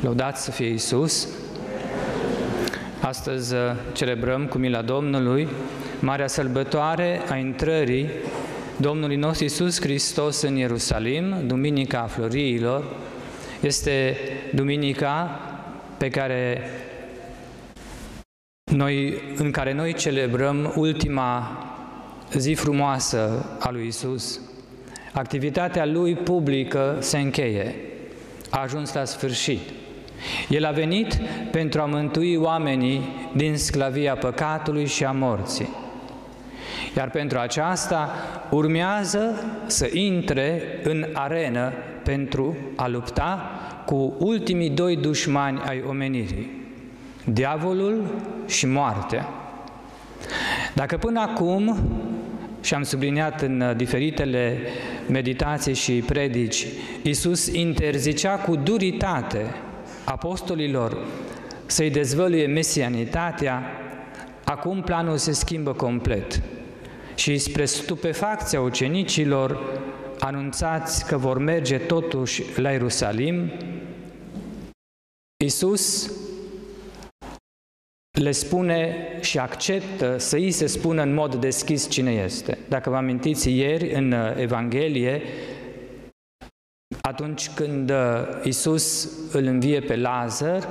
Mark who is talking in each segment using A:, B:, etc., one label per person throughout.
A: Lăudați să fie Isus! Astăzi uh, celebrăm cu mila Domnului Marea Sărbătoare a intrării Domnului nostru Isus Hristos în Ierusalim, Duminica Floriilor. Este Duminica pe care noi, în care noi celebrăm ultima zi frumoasă a lui Isus. Activitatea lui publică se încheie. A ajuns la sfârșit. El a venit pentru a mântui oamenii din sclavia păcatului și a morții. Iar pentru aceasta urmează să intre în arenă pentru a lupta cu ultimii doi dușmani ai omenirii, diavolul și moartea. Dacă până acum, și am subliniat în diferitele meditații și predici, Iisus interzicea cu duritate apostolilor să-i dezvăluie mesianitatea, acum planul se schimbă complet. Și spre stupefacția ucenicilor anunțați că vor merge totuși la Ierusalim, Iisus le spune și acceptă să îi se spună în mod deschis cine este. Dacă vă amintiți ieri în Evanghelie, atunci când Isus îl învie pe Lazar,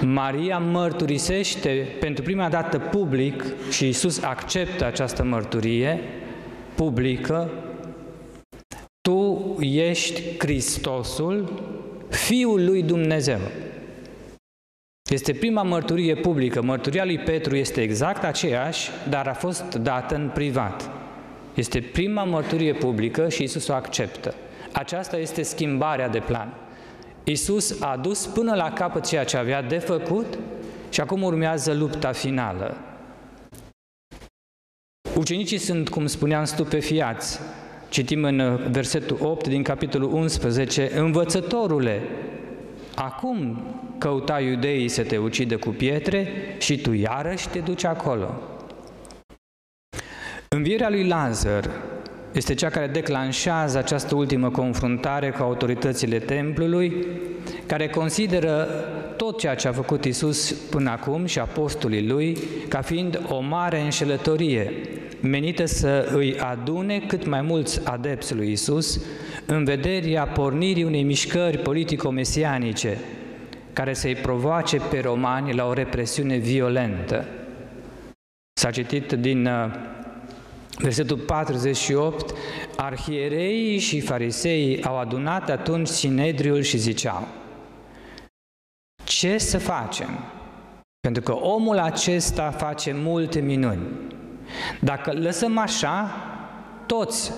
A: Maria mărturisește pentru prima dată public și Isus acceptă această mărturie publică, tu ești Hristosul, Fiul lui Dumnezeu. Este prima mărturie publică. Mărturia lui Petru este exact aceeași, dar a fost dată în privat. Este prima mărturie publică și Isus o acceptă. Aceasta este schimbarea de plan. Isus a dus până la capăt ceea ce avea de făcut și acum urmează lupta finală. Ucenicii sunt, cum spuneam, stupefiați. Citim în versetul 8 din capitolul 11, Învățătorule, acum căuta iudeii să te ucidă cu pietre și tu iarăși te duci acolo. Învierea lui Lazar este cea care declanșează această ultimă confruntare cu autoritățile templului, care consideră tot ceea ce a făcut Isus până acum și apostolii lui ca fiind o mare înșelătorie, menită să îi adune cât mai mulți adepți lui Isus în vederea pornirii unei mișcări politico-mesianice, care să-i provoace pe romani la o represiune violentă. S-a citit din uh, versetul 48, arhiereii și fariseii au adunat atunci Sinedriul și ziceau, ce să facem? Pentru că omul acesta face multe minuni. Dacă lăsăm așa, toți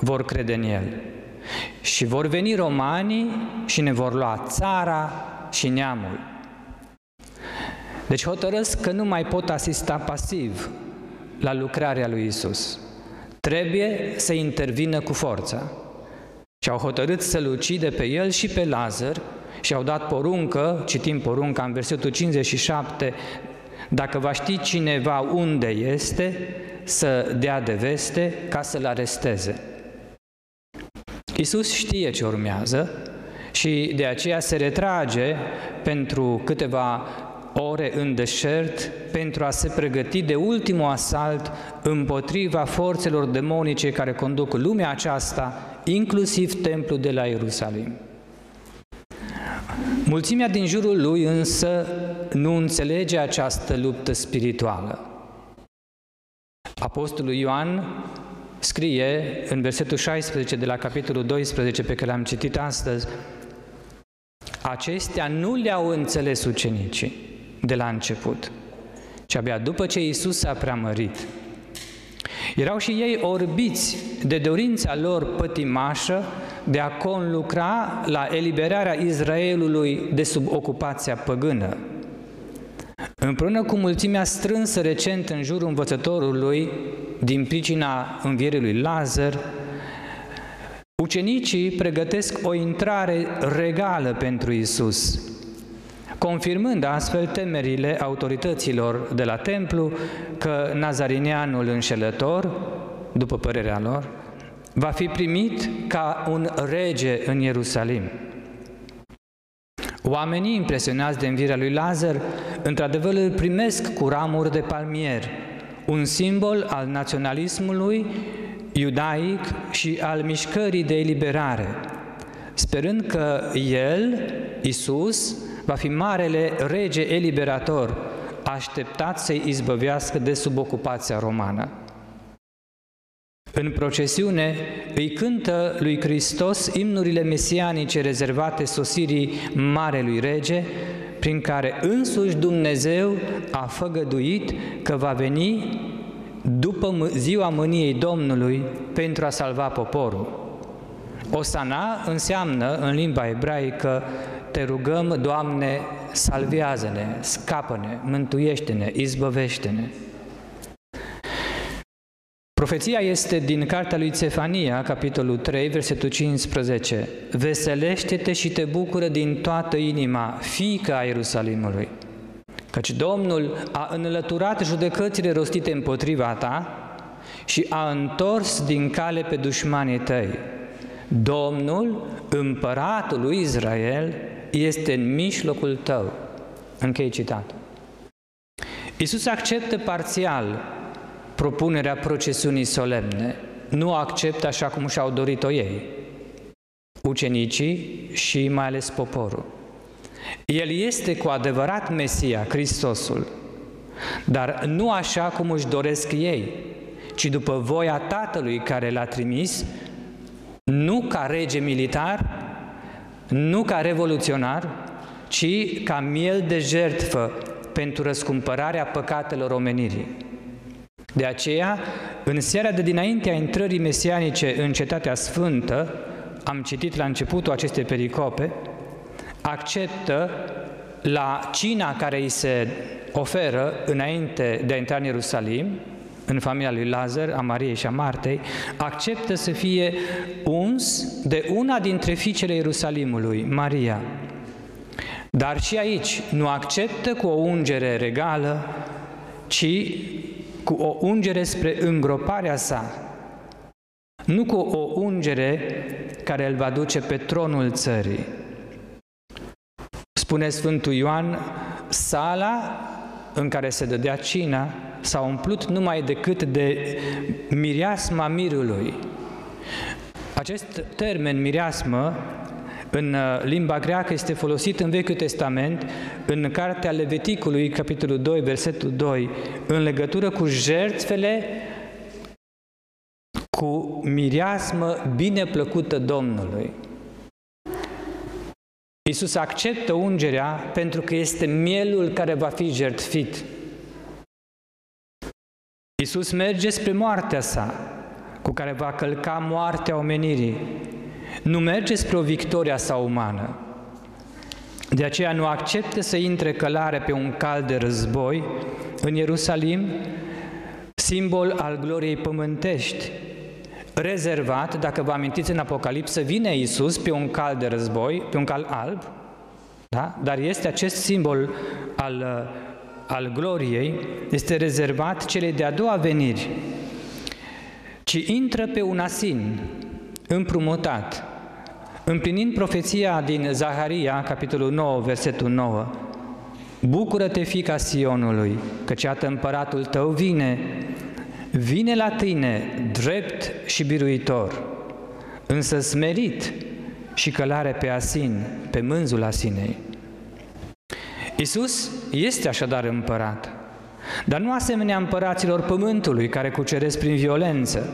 A: vor crede în el. Și vor veni romanii și ne vor lua țara și neamul. Deci hotărăsc că nu mai pot asista pasiv la lucrarea lui Isus. Trebuie să intervină cu forța. Și au hotărât să-l ucide pe el și pe Lazar și au dat poruncă, citim porunca în versetul 57, dacă va ști cineva unde este, să dea de veste ca să-l aresteze. Isus știe ce urmează și de aceea se retrage pentru câteva ore în deșert pentru a se pregăti de ultimul asalt împotriva forțelor demonice care conduc lumea aceasta, inclusiv templul de la Ierusalim. Mulțimea din jurul lui însă nu înțelege această luptă spirituală. Apostolul Ioan scrie în versetul 16 de la capitolul 12 pe care l-am citit astăzi, acestea nu le-au înțeles ucenicii de la început, ci abia după ce Isus s-a preamărit. Erau și ei orbiți de dorința lor pătimașă de a conlucra la eliberarea Israelului de sub ocupația păgână. Împreună cu mulțimea strânsă recent în jurul învățătorului, din pricina învierii lui Lazar, ucenicii pregătesc o intrare regală pentru Isus, confirmând astfel temerile autorităților de la templu că nazarineanul înșelător, după părerea lor, va fi primit ca un rege în Ierusalim. Oamenii impresionați de învirea lui Lazar, într-adevăr îl primesc cu ramuri de palmier, un simbol al naționalismului iudaic și al mișcării de eliberare, sperând că el, Isus, va fi marele rege eliberator, așteptat să-i izbăvească de sub ocupația romană. În procesiune îi cântă lui Hristos imnurile mesianice rezervate sosirii Marelui Rege, prin care însuși Dumnezeu a făgăduit că va veni după ziua mâniei Domnului pentru a salva poporul. Osana înseamnă în limba ebraică te rugăm, Doamne, salvează-ne, scapă-ne, mântuiește-ne, izbăvește-ne. Profeția este din cartea lui Cefania, capitolul 3, versetul 15. Veselește-te și te bucură din toată inima, fiica a Ierusalimului, căci Domnul a înlăturat judecățile rostite împotriva ta și a întors din cale pe dușmanii tăi. Domnul, împăratul lui Israel, este în mijlocul tău. Închei citatul. Iisus acceptă parțial propunerea procesiunii solemne. Nu acceptă așa cum și-au dorit-o ei, ucenicii și mai ales poporul. El este cu adevărat Mesia, Hristosul, dar nu așa cum își doresc ei, ci după voia Tatălui care l-a trimis, nu ca rege militar, nu ca revoluționar, ci ca miel de jertfă pentru răscumpărarea păcatelor omenirii. De aceea, în seara de dinainte a intrării mesianice în Cetatea Sfântă, am citit la începutul acestei pericope, acceptă la cina care îi se oferă înainte de a intra în Ierusalim, în familia lui Lazar, a Mariei și a Martei, acceptă să fie uns de una dintre fiicele Ierusalimului, Maria. Dar și aici nu acceptă cu o ungere regală, ci cu o ungere spre îngroparea sa, nu cu o ungere care îl va duce pe tronul țării. Spune Sfântul Ioan, sala în care se dădea cina s-a umplut numai decât de mireasma mirului. Acest termen mireasmă în uh, limba greacă este folosit în Vechiul Testament, în Cartea Leviticului, capitolul 2, versetul 2, în legătură cu jertfele cu mireasmă bine plăcută Domnului. Iisus acceptă ungerea pentru că este mielul care va fi jertfit. Iisus merge spre moartea sa, cu care va călca moartea omenirii. Nu merge spre o victoria sa umană. De aceea nu acceptă să intre călare pe un cal de război în Ierusalim, simbol al gloriei pământești, rezervat, dacă vă amintiți în Apocalipsă, vine Iisus pe un cal de război, pe un cal alb, da? dar este acest simbol al, al gloriei, este rezervat celei de-a doua veniri, ci intră pe un asin împrumutat, împlinind profeția din Zaharia, capitolul 9, versetul 9, Bucură-te, fica Sionului, căci iată împăratul tău vine, vine la tine drept și biruitor, însă smerit și călare pe asin, pe mânzul asinei. Isus este așadar împărat, dar nu asemenea împăraților pământului care cuceresc prin violență,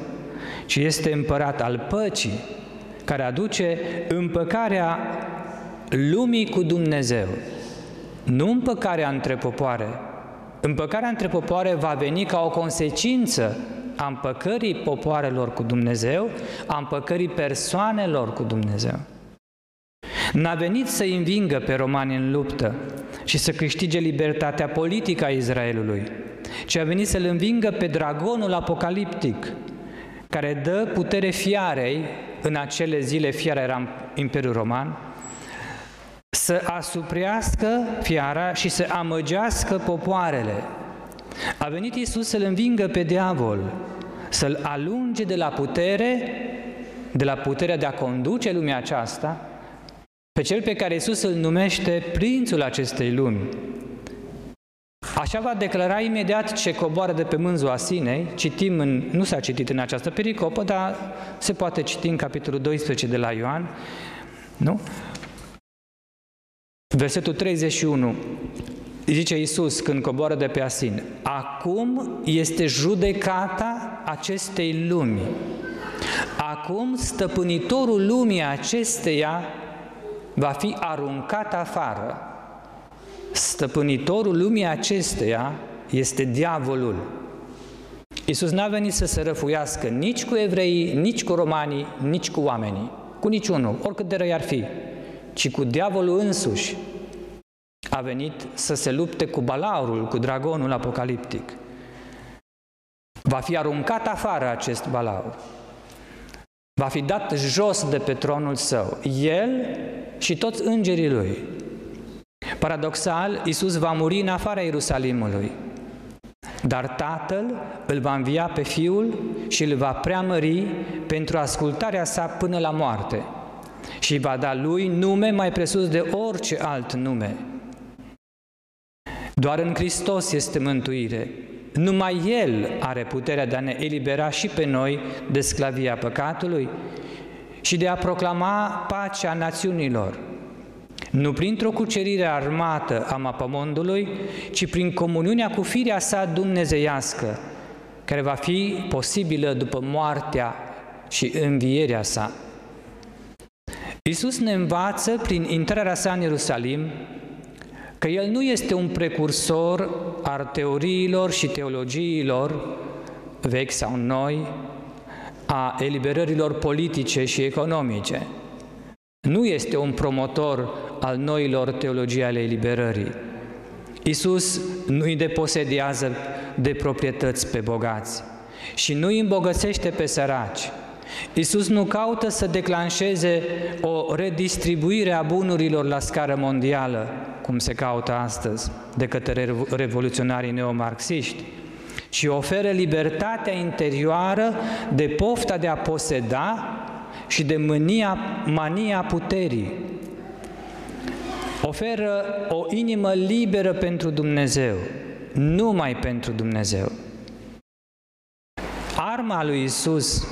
A: ci este împărat al păcii, care aduce împăcarea lumii cu Dumnezeu, nu împăcarea între popoare, Împăcarea între popoare va veni ca o consecință a împăcării popoarelor cu Dumnezeu, a împăcării persoanelor cu Dumnezeu. N-a venit să învingă pe romani în luptă și să câștige libertatea politică a Israelului, ci a venit să-l învingă pe dragonul apocaliptic, care dă putere fiarei, în acele zile fiara era Imperiul Roman, să asuprească fiara și să amăgească popoarele. A venit Isus să-l învingă pe diavol, să-l alunge de la putere, de la puterea de a conduce lumea aceasta, pe cel pe care Iisus îl numește prințul acestei lumi. Așa va declara imediat ce coboară de pe mânzul Asinei, citim în, nu s-a citit în această pericopă, dar se poate citi în capitolul 12 de la Ioan, nu? Versetul 31, zice Iisus când coboară de pe Asin, acum este judecata acestei lumi. Acum stăpânitorul lumii acesteia va fi aruncat afară. Stăpânitorul lumii acesteia este diavolul. Iisus n-a venit să se răfuiască nici cu evreii, nici cu romanii, nici cu oamenii, cu niciunul, oricât de răi ar fi, ci cu diavolul însuși. A venit să se lupte cu balaurul, cu dragonul apocaliptic. Va fi aruncat afară acest balaur. Va fi dat jos de pe tronul său. El și toți îngerii lui. Paradoxal, Iisus va muri în afara Ierusalimului, dar Tatăl îl va învia pe Fiul și îl va preamări pentru ascultarea sa până la moarte și va da lui nume mai presus de orice alt nume. Doar în Hristos este mântuire. Numai El are puterea de a ne elibera și pe noi de sclavia păcatului și de a proclama pacea națiunilor, nu printr-o cucerire armată a mapamondului, ci prin comuniunea cu firea sa dumnezeiască, care va fi posibilă după moartea și învierea sa. Iisus ne învață prin intrarea sa în Ierusalim că El nu este un precursor al teoriilor și teologiilor vechi sau noi, a eliberărilor politice și economice. Nu este un promotor al noilor teologii ale eliberării. Isus nu îi deposedează de proprietăți pe bogați și nu îi îmbogățește pe săraci. Isus nu caută să declanșeze o redistribuire a bunurilor la scară mondială, cum se caută astăzi de către revoluționarii neomarxiști, ci oferă libertatea interioară de pofta de a poseda și de mânia, mania puterii. Oferă o inimă liberă pentru Dumnezeu, numai pentru Dumnezeu. Arma lui Isus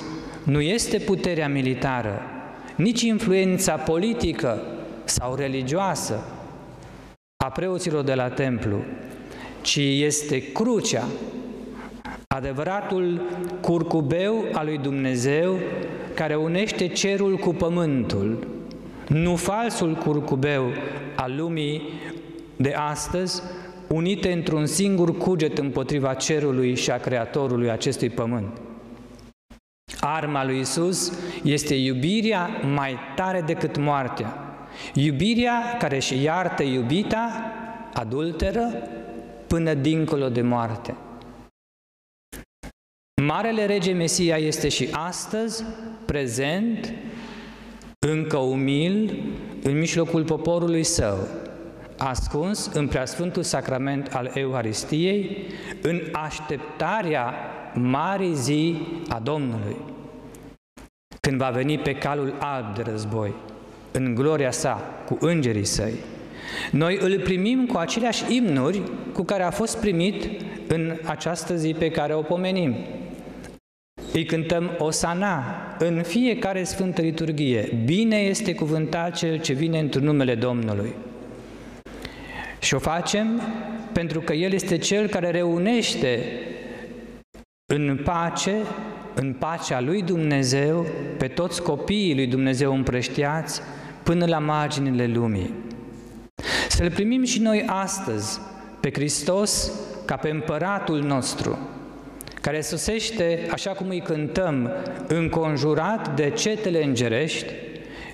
A: nu este puterea militară, nici influența politică sau religioasă a preoților de la templu, ci este crucea adevăratul curcubeu al lui Dumnezeu care unește cerul cu pământul, nu falsul curcubeu al lumii de astăzi, unite într-un singur cuget împotriva cerului și a Creatorului acestui pământ. Arma lui Isus este iubirea mai tare decât moartea. Iubirea care își iartă iubita, adulteră, până dincolo de moarte. Marele Rege Mesia este și astăzi prezent, încă umil, în mijlocul poporului său, ascuns în preasfântul sacrament al Euharistiei, în așteptarea marii zi a Domnului, când va veni pe calul alb de război, în gloria sa, cu îngerii săi. Noi îl primim cu aceleași imnuri cu care a fost primit în această zi pe care o pomenim. Îi cântăm Osana în fiecare Sfântă Liturghie. Bine este cuvântat Cel ce vine într numele Domnului. Și o facem pentru că El este Cel care reunește în pace, în pacea lui Dumnezeu, pe toți copiii lui Dumnezeu împrăștiați până la marginile lumii. Să-L primim și noi astăzi pe Hristos ca pe împăratul nostru, care sosește, așa cum îi cântăm, înconjurat de cetele îngerești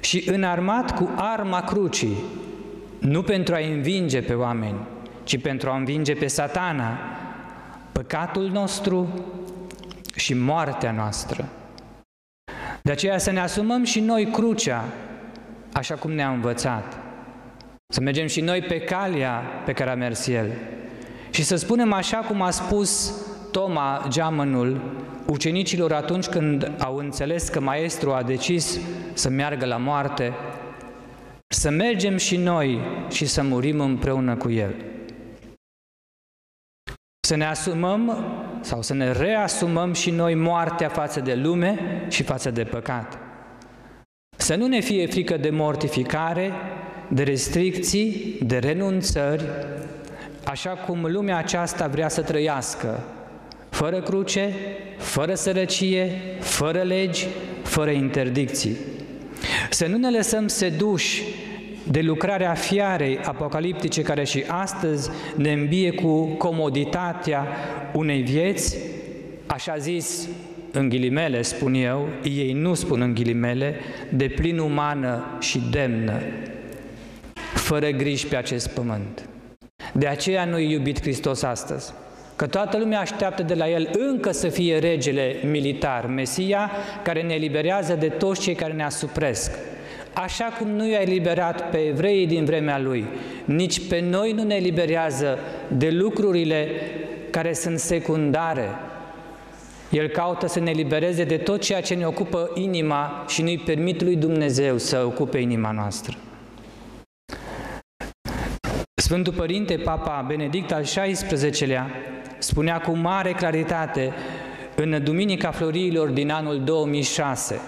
A: și înarmat cu arma crucii, nu pentru a învinge pe oameni, ci pentru a învinge pe satana, păcatul nostru și moartea noastră. De aceea să ne asumăm și noi crucea, așa cum ne-a învățat. Să mergem și noi pe calea pe care a mers El. Și să spunem așa cum a spus Toma geamănul ucenicilor atunci când au înțeles că maestru a decis să meargă la moarte, să mergem și noi și să murim împreună cu El. Să ne asumăm sau să ne reasumăm și noi moartea față de lume și față de păcat. Să nu ne fie frică de mortificare, de restricții, de renunțări, așa cum lumea aceasta vrea să trăiască, fără cruce, fără sărăcie, fără legi, fără interdicții. Să nu ne lăsăm seduși de lucrarea fiarei apocaliptice care și astăzi ne îmbie cu comoditatea unei vieți, așa zis, în ghilimele spun eu, ei nu spun în ghilimele, de plin umană și demnă, fără griji pe acest pământ. De aceea nu iubit Hristos astăzi. Că toată lumea așteaptă de la El încă să fie regele militar, Mesia, care ne eliberează de toți cei care ne asupresc. Așa cum nu i-a eliberat pe evreii din vremea Lui, nici pe noi nu ne eliberează de lucrurile care sunt secundare. El caută să ne libereze de tot ceea ce ne ocupă inima și nu-i permit lui Dumnezeu să ocupe inima noastră. Sfântul Părinte Papa Benedict al XVI-lea spunea cu mare claritate în Duminica Floriilor din anul 2006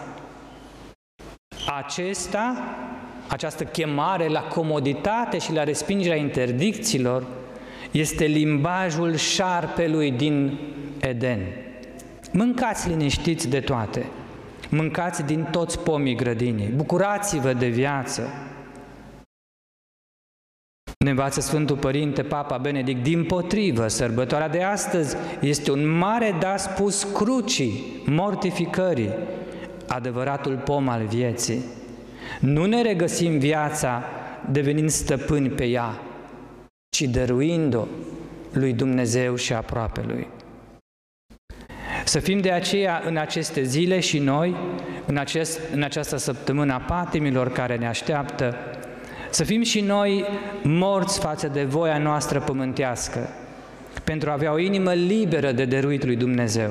A: acesta, această chemare la comoditate și la respingerea interdicțiilor este limbajul șarpelui din Eden. Mâncați liniștiți de toate, mâncați din toți pomii grădinii, bucurați-vă de viață, ne învață Sfântul Părinte Papa Benedict, din potrivă, sărbătoarea de astăzi este un mare da spus crucii, mortificării, adevăratul pom al vieții. Nu ne regăsim viața devenind stăpâni pe ea, ci dăruind-o lui Dumnezeu și aproape lui. Să fim de aceea în aceste zile și noi, în, acest, în această săptămână a patimilor care ne așteaptă, să fim și noi morți față de voia noastră pământească, pentru a avea o inimă liberă de dăruit lui Dumnezeu,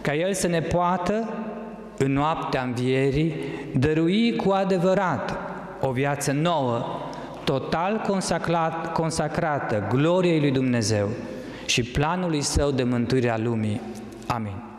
A: ca El să ne poată, în noaptea învierii, dărui cu adevărat o viață nouă, total consacrat, consacrată gloriei lui Dumnezeu și planului Său de mântuire a lumii. Amin.